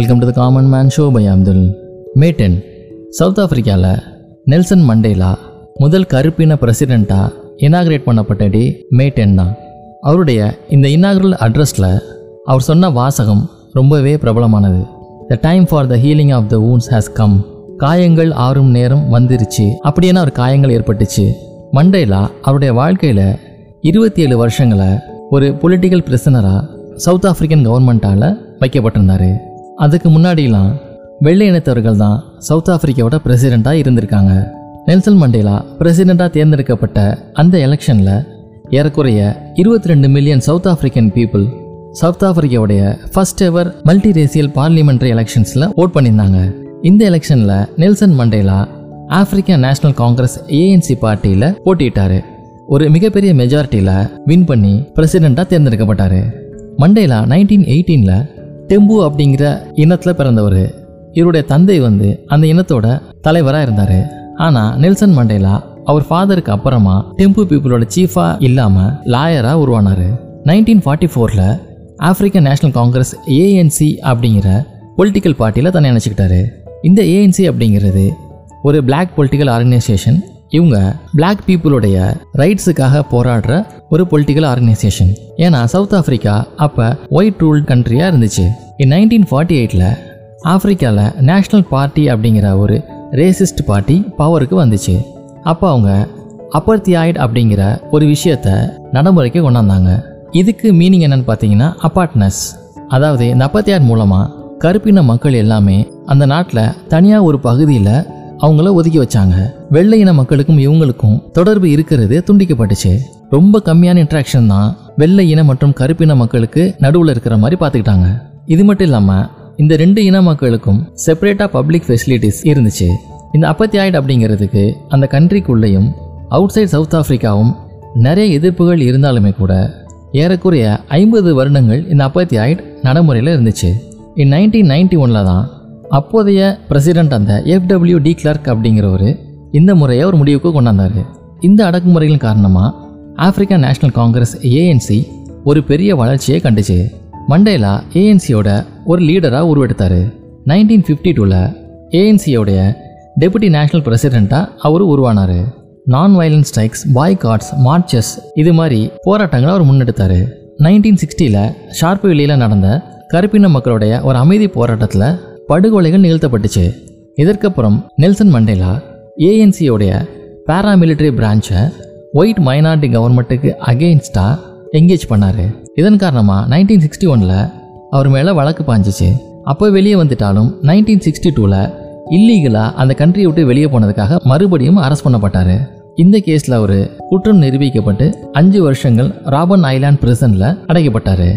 Welcome to the common man show by Abdul May ten South ஆஃப்ரிக்காவில் Nelson Mandela முதல் கருப்பின பிரசிடெண்ட்டாக inaugurate பண்ணப்பட்ட டே மே ten தான். அவருடைய இந்த இன்னாகரல் அட்ரஸில் அவர் சொன்ன வாசகம் ரொம்பவே பிரபலமானது. The time for the healing of the wounds has come காயங்கள் ஆறும் நேரம் வந்துருச்சு. அப்படியான அவர் காயங்கள் ஏற்பட்டுச்சு. மண்டேலா அவருடைய வாழ்க்கையில் இருபத்தி ஏழு வருஷங்களை ஒரு பொலிட்டிக்கல் பிரிசனராக சவுத் ஆஃப்ரிக்கன் கவர்மெண்ட்டால் வைக்கப்பட்டிருந்தாரு. அதுக்கு முன்னாடிலாம் வெள்ளை இனத்தவர்கள் தான் சவுத் ஆஃப்ரிக்காவோட பிரசிடெண்ட்டாக இருந்திருக்காங்க. நெல்சன் மண்டேலா பிரசிடெண்ட்டாக தேர்ந்தெடுக்கப்பட்ட அந்த எலெக்ஷனில் ஏறக்குறைய இருபத்தி ரெண்டு million South African people South ஆஃப்ரிக்காவுடைய first ever multi racial parliamentary எலெக்ஷன்ஸில் vote பண்ணியிருந்தாங்க. இந்த எலெக்ஷனில் Nelson Mandela Africa National Congress ANC பார்ட்டியில் போட்டியிட்டார். ஒரு மிகப்பெரிய மெஜாரிட்டியில் வின் பண்ணி பிரசிடெண்ட்டாக தேர்ந்தெடுக்கப்பட்டார். மண்டேலா நைன்டீன் எயிட்டீனில் டெம்பு அப்படிங்கிற இனத்தில் பிறந்தவர். இவருடைய தந்தை வந்து அந்த இனத்தோட தலைவராக இருந்தார். ஆனால் நெல்சன் மண்டேலா அவர் ஃபாதருக்கு அப்புறமா டெம்பு பீப்புளோட சீஃபாக இல்லாமல் லாயராக உருவானார். நைன்டீன் ஃபார்ட்டி ஃபோரில் ஆப்பிரிக்கன் நேஷனல் காங்கிரஸ் ஏஎன்சி அப்படிங்கிற பொலிட்டிக்கல் பார்ட்டியில் தன்னை நினச்சிக்கிட்டாரு இந்த ஏஎன்சி அப்படிங்கிறது ஒரு பிளாக் பொலிட்டிக்கல் ஆர்கனைசேஷன் இவங்க பிளாக் பீப்புளுடைய ரைட்ஸுக்காக போராடுற ஒரு பொலிட்டிக்கல் ஆர்கனைசேஷன் ஏன்னா சவுத் ஆஃப்ரிக்கா அப்போ ஒயிட் ரூல்ட் கண்ட்ரியாக இருந்துச்சு. இன் நைன்டீன் ஃபார்ட்டி எயிட்டில் ஆஃப்ரிக்காவில் நேஷ்னல் பார்ட்டி அப்படிங்கிற ஒரு ரேசிஸ்ட் பார்ட்டி பவருக்கு வந்துச்சு. அப்போ அவங்க அப்பர்த்தியாய்ட் அப்படிங்கிற ஒரு விஷயத்த நடைமுறைக்கு கொண்டாந்தாங்க இதுக்கு மீனிங் என்னன்னு பார்த்தீங்கன்னா அப்பார்ட்னஸ் அதாவது இந்த அப்பத்தியார் மூலமாக கருப்பின மக்கள் எல்லாமே அந்த நாட்டில் தனியாக ஒரு பகுதியில் அவங்கள ஒதுக்கி வச்சாங்க. வெள்ளை இன மக்களுக்கும் இவங்களுக்கும் தொடர்பு இருக்கிறது துண்டிக்கப்பட்டுச்சு. ரொம்ப கம்மியான இன்ட்ராக்ஷன் தான் வெள்ளை இன மற்றும் கருப்பின மக்களுக்கு நடுவில் இருக்கிற மாதிரி பார்த்துக்கிட்டாங்க. இது மட்டும் இல்லாமல் இந்த ரெண்டு இன மக்களுக்கும் செப்பரேட்டாக பப்ளிக் ஃபெசிலிட்டிஸ் இருந்துச்சு. இந்த அப்பத்தியாய்டு அப்படிங்கிறதுக்கு அந்த கண்ட்ரிக்குள்ளேயும் அவுட் சைட் சவுத் ஆப்பிரிக்காவும் நிறைய எதிர்ப்புகள் இருந்தாலுமே கூட ஏறக்குறைய ஐம்பது வருடங்கள் இந்த அப்பத்தியாய்டு நடைமுறையில் இருந்துச்சு. இன் நைன்டீன் நைன்டி ஒனில் தான் அப்போதைய பிரசிடெண்ட் அந்த எஃப்டபிள்யூ டி கிளார்க் அப்படிங்கிறவர் இந்த முறையை ஒரு முடிவுக்கு கொண்டாந்தார். இந்த அடக்குமுறைகளின் காரணமாக ஆப்பிரிக்கா நேஷனல் காங்கிரஸ் ஏஎன்சி ஒரு பெரிய வளர்ச்சியை கண்டுச்சு. மண்டேலா ஏஎன்சியோட ஒரு லீடராக உருவெடுத்தார். நைன்டீன் ஃபிஃப்டி டூவில் ஏஎன்சியோடைய டெபுட்டி நேஷனல் பிரசிடெண்ட்டாக அவர் உருவானார். நான் வயலன்ஸ் ஸ்ட்ரைக்ஸ் பாய்காட்ஸ் மார்ச்சஸ் இது மாதிரி போராட்டங்களை அவர் முன்னெடுத்தார். நைன்டீன் சிக்ஸ்டியில் ஷார்ப்வில்லியில் நடந்த கருப்பின மக்களுடைய ஒரு அமைதி போராட்டத்தில் படுகொலைகள் நிகழ்த்தப்பட்டுச்சு. இதற்கப்புறம் நெல்சன் மண்டேலா ஏஎன்சியோடைய பாராமிலிட்டரி பிரான்ச்சை ஒயிட் மைனாரிட்டி கவர்மெண்ட்டுக்கு அகெயின்ஸ்டாக எங்கேஜ் பண்ணார். இதன் காரணமாக நைன்டீன் சிக்ஸ்டி ஒனில் அவர் மேலே வழக்கு பாஞ்சிச்சு. அப்போ வெளியே வந்துட்டாலும் நைன்டீன் சிக்ஸ்டி டூவில் இல்லீகலாக அந்த கண்ட்ரியை விட்டு வெளியே போனதுக்காக மறுபடியும் அரெஸ்ட் பண்ணப்பட்டார். இந்த கேஸில் அவர் குற்றம் நிரூபிக்கப்பட்டு அஞ்சு வருஷங்கள் ராபன் ஐலாண்ட் பிரிசனில் அடைக்கப்பட்டார்.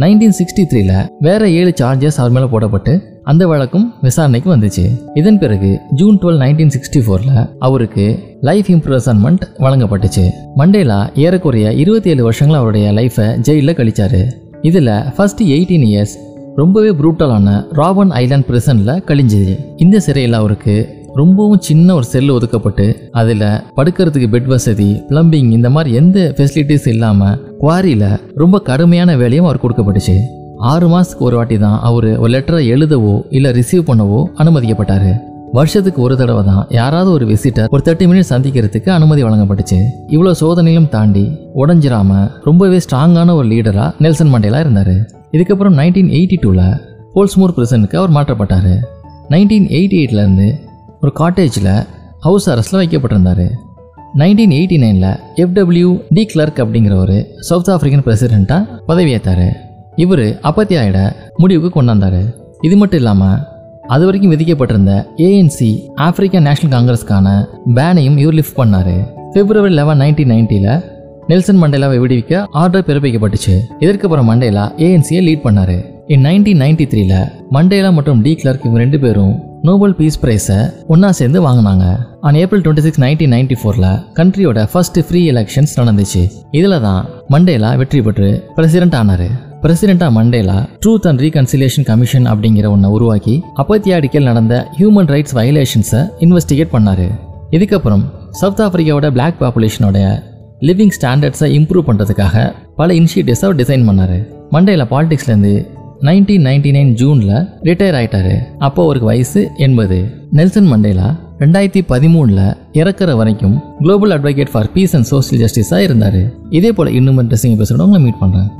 நைன்டீன் சிக்ஸ்டி த்ரீல வேற ஏழு சார்ஜஸ் அவர் மேலே போடப்பட்டு அந்த வழக்கும் விசாரணைக்கு வந்துச்சு. இதன் பிறகு ஜூன் டுவெல் நைன்டீன் சிக்ஸ்டி ஃபோரில் அவருக்கு லைஃப் இம்ப்ரெசன்மெண்ட் வழங்கப்பட்டுச்சு. மண்டேலா ஏறக்குறைய இருபத்தி ஏழு வருஷங்கள் அவருடைய லைஃப்பை ஜெயிலில் கழிச்சாரு. இதில் ஃபர்ஸ்ட் எயிட்டீன் இயர்ஸ் ரொம்பவே ப்ரூட்டலான ராபன் ஐலாண்ட் பிரிசனில் கழிஞ்சுது. இந்த சிறையில் அவருக்கு ரொம்பவும் சின்ன ஒரு செல் ஒதுக்கப்பட்டு அதில் படுக்கிறதுக்கு பெட் வசதி பிளம்பிங் இந்த மாதிரி எந்த ஃபெசிலிட்டிஸ் இல்லாமல் குவாரியில் ரொம்ப கடுமையான வேலையும் அவர் கொடுக்கப்பட்டுச்சு. ஆறு மாதத்துக்கு ஒரு வாட்டி தான் அவர் ஒரு லெட்டரை எழுதவோ இல்லை ரிசீவ் பண்ணவோ அனுமதிக்கப்பட்டார். வருஷத்துக்கு ஒரு தடவை தான் யாராவது ஒரு விசிட்டர் ஒரு தேர்ட்டி மினிட்ஸ் சந்திக்கிறதுக்கு அனுமதி வழங்கப்பட்டுச்சு. இவ்வளோ சோதனையும் தாண்டி உடஞ்சிராம ரொம்பவே ஸ்ட்ராங்கான ஒரு லீடராக நெல்சன் மண்டேலா இருந்தார். இதுக்கப்புறம் நைன்டீன் எயிட்டி டூவில் போல்ஸ்மோர் பிரிசனுக்கு அவர் மாற்றப்பட்டார். நைன்டீன் எயிட்டி எயிட்லேருந்து ஒரு காட்டேஜில் ஹவுஸ் அரெஸ்ட்டில் வைக்கப்பட்டிருந்தார். நைன்டீன் எயிட்டி நைனில் எஃப்டபிள்யூ டி கிளர்க் அப்படிங்கிறவர் சவுத் ஆஃப்ரிக்கன் பிரசிடெண்ட்டாக பதவியேற்றார் இவர் அப்பத்தியாயிட முடிவுக்கு கொண்டாந்தார். இது மட்டும் இல்லாமல் அது வரைக்கும் விதிக்கப்பட்டிருந்த ஏஎன்சி ஆப்பிரிக்கா நேஷனல் காங்கிரஸ்க்கான பேனையும் இவர் லிஃப்ட் பண்ணார். பிப்ரவரி லெவன் நைன்டீன் நைன்ட்டியில் நெல்சன் மண்டேலாவை விடுவிக்க ஆர்டர் பிறப்பிக்கப்பட்டுச்சு. இதற்கப்புறம் மண்டேலா ஏஎன்சியை லீட் பண்ணார். இன் நைன்டீன் நைன்டி த்ரீல மண்டேலா மற்றும் டி கிளர்க் இவங்க ரெண்டு பேரும் நோபல் பீஸ் பிரைஸை ஒன்றா சேர்ந்து வாங்கினாங்க. On April twenty six nineteen ninety ஃபோரில் கண்ட்ரியோட ஃபர்ஸ்ட் ஃப்ரீ எலெக்ஷன்ஸ் நடந்துச்சு. இதில் தான் மண்டேலா வெற்றி பெற்று பிரசிடென்ட் ஆனார். பிரசிடென்ட்டாக Mandela truth and reconciliation commission அப்படிங்கிற ஒன்றை உருவாக்கி அப்பத்தியாடிக்கல் நடந்த ஹியூமன் ரைட்ஸ் வயலேஷன்ஸை இன்வெஸ்டிகேட் பண்ணார். இதுக்கப்புறம் சவுத் ஆப்பிரிக்காவோட பிளாக் பாப்புலேஷனோட லிவிங் ஸ்டாண்டர்ட்ஸை இம்ப்ரூவ் பண்ணுறதுக்காக பல இனிஷியேட்டிவ்ஸை அவர் டிசைன் பண்ணார். மண்டேலா பாலிடிக்ஸ்லேருந்து நைன்டீன் நைன்டி நைன் ஜூனில் ரிட்டையர் ஆயிட்டாரு. அப்போ அவருக்கு வயசு எண்பது. நெல்சன் மண்டேலா ரெண்டாயிரத்தி பதிமூணில் இறக்குற வரைக்கும் global advocate for peace and social ஜஸ்டிஸாக இருந்தார். இதே போல் இன்னும் இன்ட்ரெஸ்டிங் பேசுகிறவங்களை மீட் பண்ணுறேன்